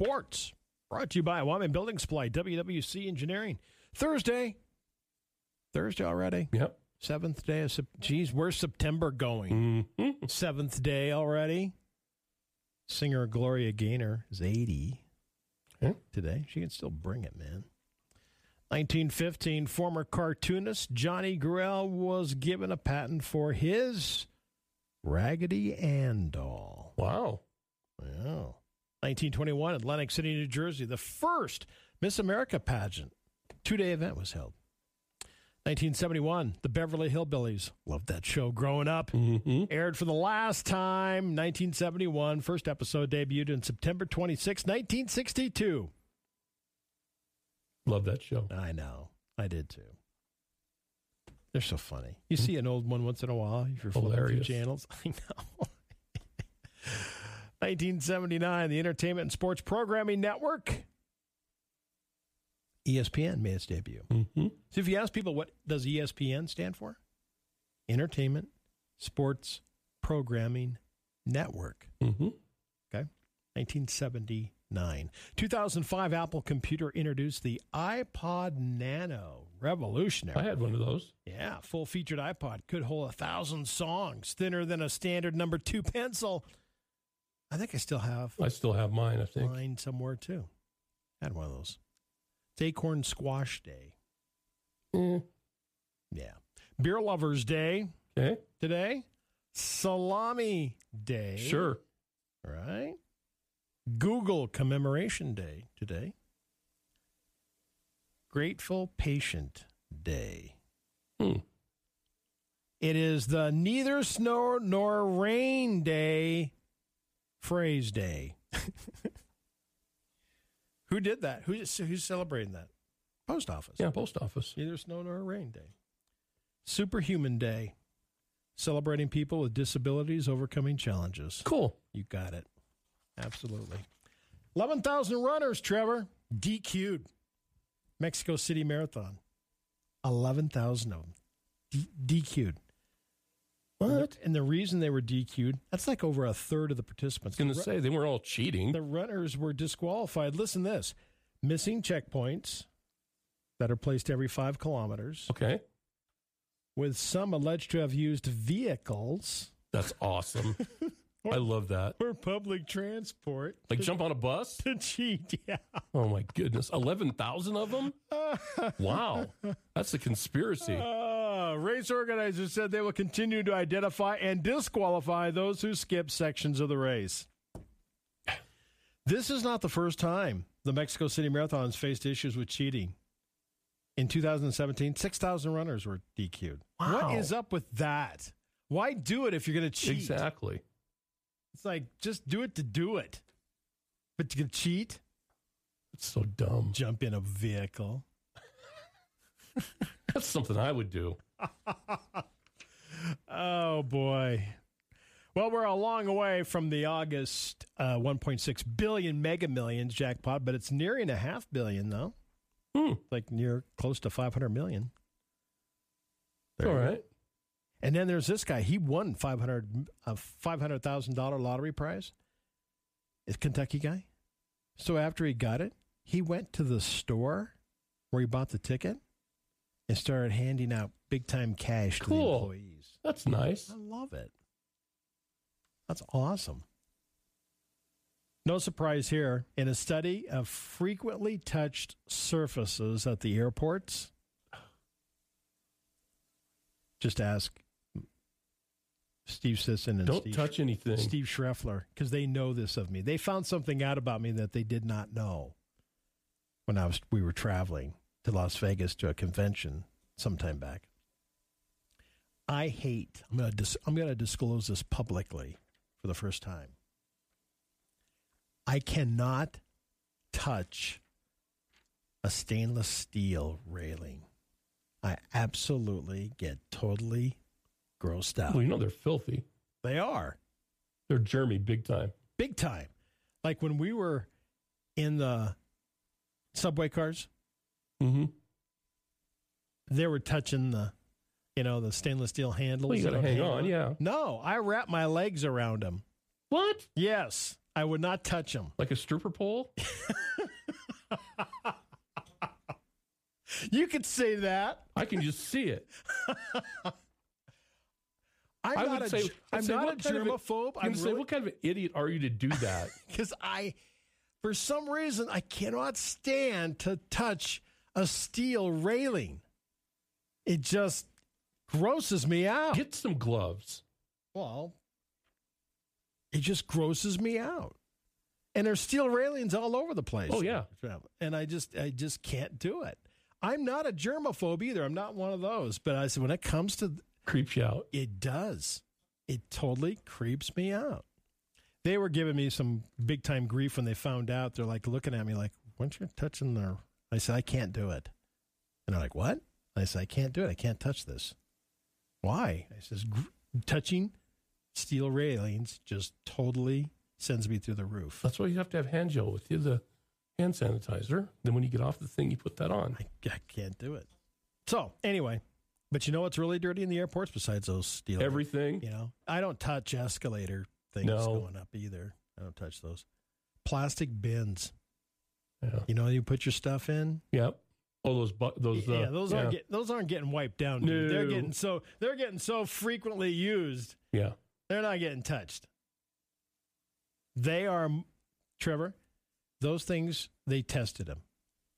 sports. Brought to you by Wyoming Building Supply, WWC Engineering. Thursday. Thursday already. Yep. Seventh day of Geez, where's September going? Mm-hmm. Seventh day already. Singer Gloria Gaynor is 80 Yeah. today. She can still bring it, man. 1915, former cartoonist Johnny Gruelle was given a patent for his Raggedy Ann doll. Wow. Wow. 1921, Atlantic City, New Jersey, the first Miss America pageant. Two day event was held. 1971, The Beverly Hillbillies. Loved that show growing up. Mm-hmm. Aired for the last time, 1971. First episode debuted in September 26, 1962. Love that show. I know. I did too. They're so funny. You see an old one once in a while if you're flipping through channels. I know. 1979, the Entertainment and Sports Programming Network. ESPN made its debut. Mm-hmm. So if you ask people what does ESPN stand for? Entertainment, Sports Programming Network. Mm-hmm. Okay. 1979. 2005, Apple Computer introduced the iPod Nano. Revolutionary. I had one of those. Yeah, full featured iPod could hold a thousand songs, thinner than a standard number two pencil. I think I still have I still have mine, I think. mine somewhere too. Had one of those. It's Acorn Squash Day. Mm. Yeah. Beer Lovers Day Okay. today. Salami Day. Sure. Right. Google Commemoration Day today. Grateful Patient Day. Hmm. It is the neither snow nor rain day phrase day. Who did that? Who's, who's celebrating that? Post office. Yeah, post office. Neither snow nor rain day. Superhuman Day. Celebrating people with disabilities overcoming challenges. Cool. You got it. Absolutely. 11,000 runners, Trevor. DQ'd. Mexico City Marathon. 11,000 of them. D- DQ'd. What? And the reason they were DQ'd, that's like over a third of the participants. I was going to say, they weren't all cheating. the runners were disqualified. Listen to this missing checkpoints that are placed every five kilometers, Okay. with some alleged to have used vehicles That's awesome. I love that. for public transport Like jump on a bus? to cheat. Yeah. Oh my goodness. 11,000 of them? Wow. That's a conspiracy. Uh, Uh, race organizers said they will continue to identify and disqualify those who skip sections of the race. This is not the first time the Mexico City Marathon has faced issues with cheating. In 2017, 6,000 runners were DQ'd. Wow. is up with that? Why do it if you're going to cheat? Exactly. It's like, just do it to do it. But to cheat? It's so dumb. Jump in a vehicle. That's something I would do. Oh boy. Well, we're a long way from the August uh, 1.6 billion mega millions jackpot, but it's nearing a half billion though. Hmm. Like near close to 500 million. All go. And then there's this guy. He won 500 a $500,000 lottery prize. It's Kentucky guy. So after he got it, he went to the store where he bought the ticket and started handing out big time cash to the employees. That's nice. I love it. That's awesome. No surprise here. In a study of frequently touched surfaces at the airports, just ask Steve Sisson and Don't Steve, touch anything. Steve Schreffler because they know this of me. They found something out about me that they did not know when I was we were traveling to Las Vegas to a convention sometime back. I hate. I'm gonna dis, I'm gonna disclose this publicly for the first time. I cannot touch a stainless steel railing. I absolutely get totally grossed out. Well, you know they're filthy. They are They're germy big time. big time. Like when we were in the subway cars, Mm-hmm. they were touching the, you know, the stainless steel handles. Well, you got to hang on. Yeah. No, I wrap my legs around them. What? Yes, I would not touch them. Like a stripper pole? You could say that. I can just see it. I'm I not would a, say- I'm say, not a what kind of a- germaphobe. I'm I'm say, what kind of an idiot are you to do that? because I, for some reason, I cannot stand to touch a steel railing. It just grosses me out. Get some gloves. well, it just grosses me out. And there's steel railings all over the place. Oh, yeah. and I just, I just can't do it. I'm not a germaphobe either. I'm not one of those. But I said, when it comes to Creeps you out. it does. It totally creeps me out. They were giving me some big time grief when they found out. They're like looking at me like, "Once you're touching their," I said, "I can't do it," and they're like, "What?" I said, "I can't do it. I can't touch this." Why? I says, "Gr- "Touching steel railings just totally sends me through the roof." That's why you have to have hand gel with you, the hand sanitizer. Then when you get off the thing, you put that on. I, I can't do it. So anyway, but you know what's really dirty in the airports besides those steel? Everything. You know, I don't touch escalator things No. going up either. I don't touch those. Plastic bins. Yeah. You know, you put your stuff in. Yep. Oh, those bu- those. Uh, yeah, those aren't get, those aren't getting wiped down. Dude. They're getting so they're getting so frequently used. yeah. They're not getting touched. They are, Trevor. Those things they tested them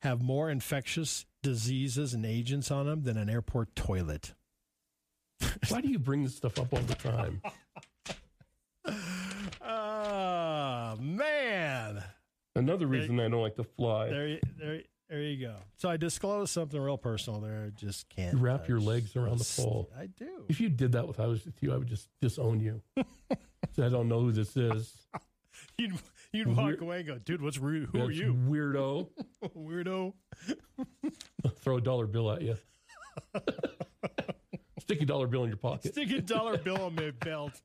have more infectious diseases and agents on them than an airport toilet. Why do you bring this stuff up all the time? Oh man. Another reason I don't like to fly. There, there, there you go. So I disclosed something real personal there. I Just can't You wrap your uh, legs around the pole. I do. If you did that with I was with you, I would just disown you. So I don't know who this is. You'd, you'd walk Weird- away and go, dude, what's rude? Who are you, weirdo? weirdo? Throw a dollar bill at you. Stick a dollar bill in your pocket. Stick a dollar bill on my belt.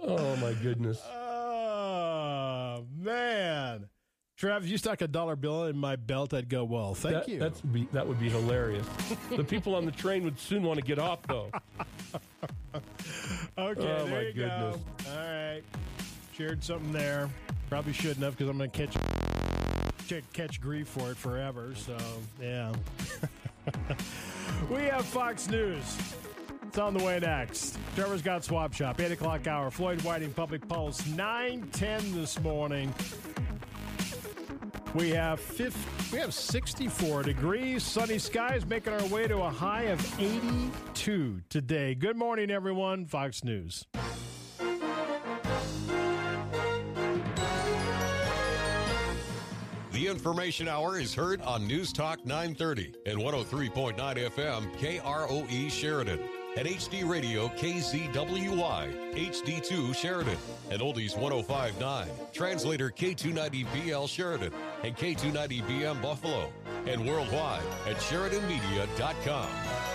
Oh my goodness! Oh man, Trav, if you stuck a dollar bill in my belt, I'd go, well, thank that, you. That's be, that would be hilarious. the people on the train would soon want to get off, though. okay, Oh, there my you goodness. go. All right, shared something there. Probably shouldn't have because I'm going to catch catch- grief for it forever. So yeah, we have Fox News. It's on the way next. Trevor's got Swap Shop, 8 o'clock hour. Floyd Whiting, Public Pulse, 910 this morning. We have 50, we have 64 degrees, sunny skies, making our way to a high of 82 today. Good morning, everyone. Fox News. The Information Hour is heard on News Talk 930 and 103.9 FM KROE Sheridan. At HD Radio KZWY, HD2 Sheridan, and Oldies 1059, translator K290BL Sheridan, and K290BM Buffalo, and worldwide at SheridanMedia.com.